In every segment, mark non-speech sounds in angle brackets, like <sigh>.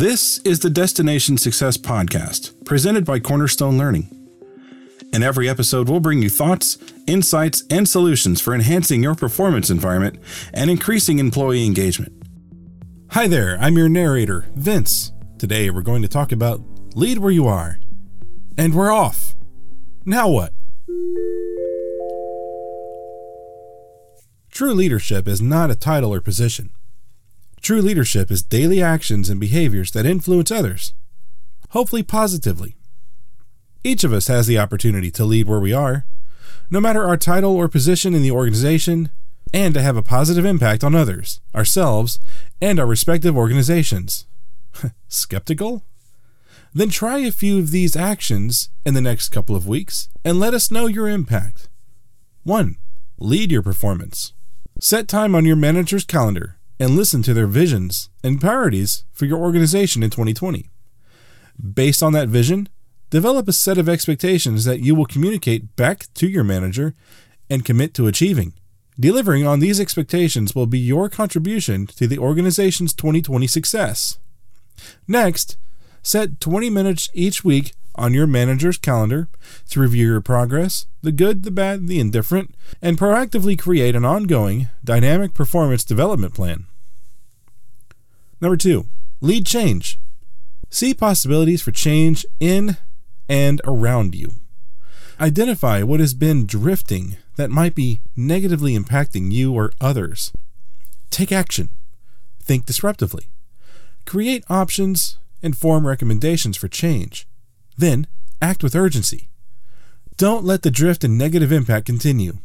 This is the Destination Success Podcast, presented by Cornerstone Learning. In every episode, we'll bring you thoughts, insights, and solutions for enhancing your performance environment and increasing employee engagement. Hi there, I'm your narrator, Vince. Today, we're going to talk about lead where you are. And we're off. Now what? True leadership is not a title or position. True leadership is daily actions and behaviors that influence others, hopefully positively. Each of us has the opportunity to lead where we are, no matter our title or position in the organization, and to have a positive impact on others, ourselves, and our respective organizations. <laughs> Skeptical? Then try a few of these actions in the next couple of weeks and let us know your impact. 1. Lead your performance. Set time on your manager's calendar and listen to their visions and priorities for your organization in 2020. Based on that vision, develop a set of expectations that you will communicate back to your manager and commit to achieving. Delivering on these expectations will be your contribution to the organization's 2020 success. Next, set 20 minutes each week on your manager's calendar to review your progress, the good, the bad, the indifferent, and proactively create an ongoing, dynamic performance development plan. Number two, lead change. See possibilities for change in and around you. Identify what has been drifting that might be negatively impacting you or others. Take action. Think disruptively. Create options and form recommendations for change. Then, act with urgency. Don't let the drift and negative impact continue.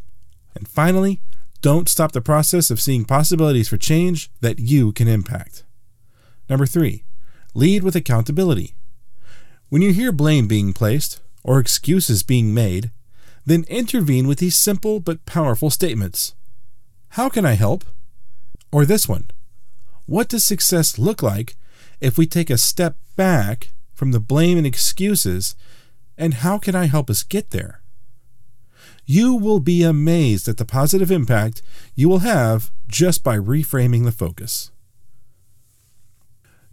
And finally, don't stop the process of seeing possibilities for change that you can impact. Number three, lead with accountability. When you hear blame being placed or excuses being made, then intervene with these simple but powerful statements How can I help? Or this one What does success look like if we take a step back from the blame and excuses, and how can I help us get there? You will be amazed at the positive impact you will have just by reframing the focus.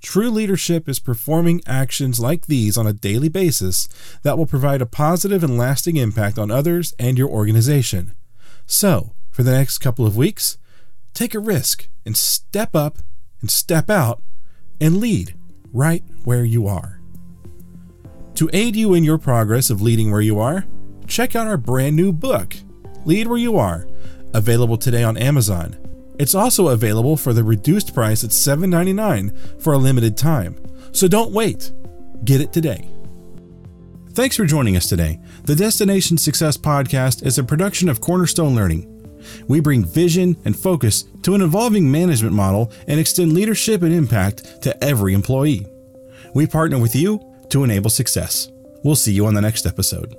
True leadership is performing actions like these on a daily basis that will provide a positive and lasting impact on others and your organization. So, for the next couple of weeks, take a risk and step up and step out and lead right where you are. To aid you in your progress of leading where you are, check out our brand new book, Lead Where You Are, available today on Amazon. It's also available for the reduced price at $7.99 for a limited time. So don't wait. Get it today. Thanks for joining us today. The Destination Success Podcast is a production of Cornerstone Learning. We bring vision and focus to an evolving management model and extend leadership and impact to every employee. We partner with you to enable success. We'll see you on the next episode.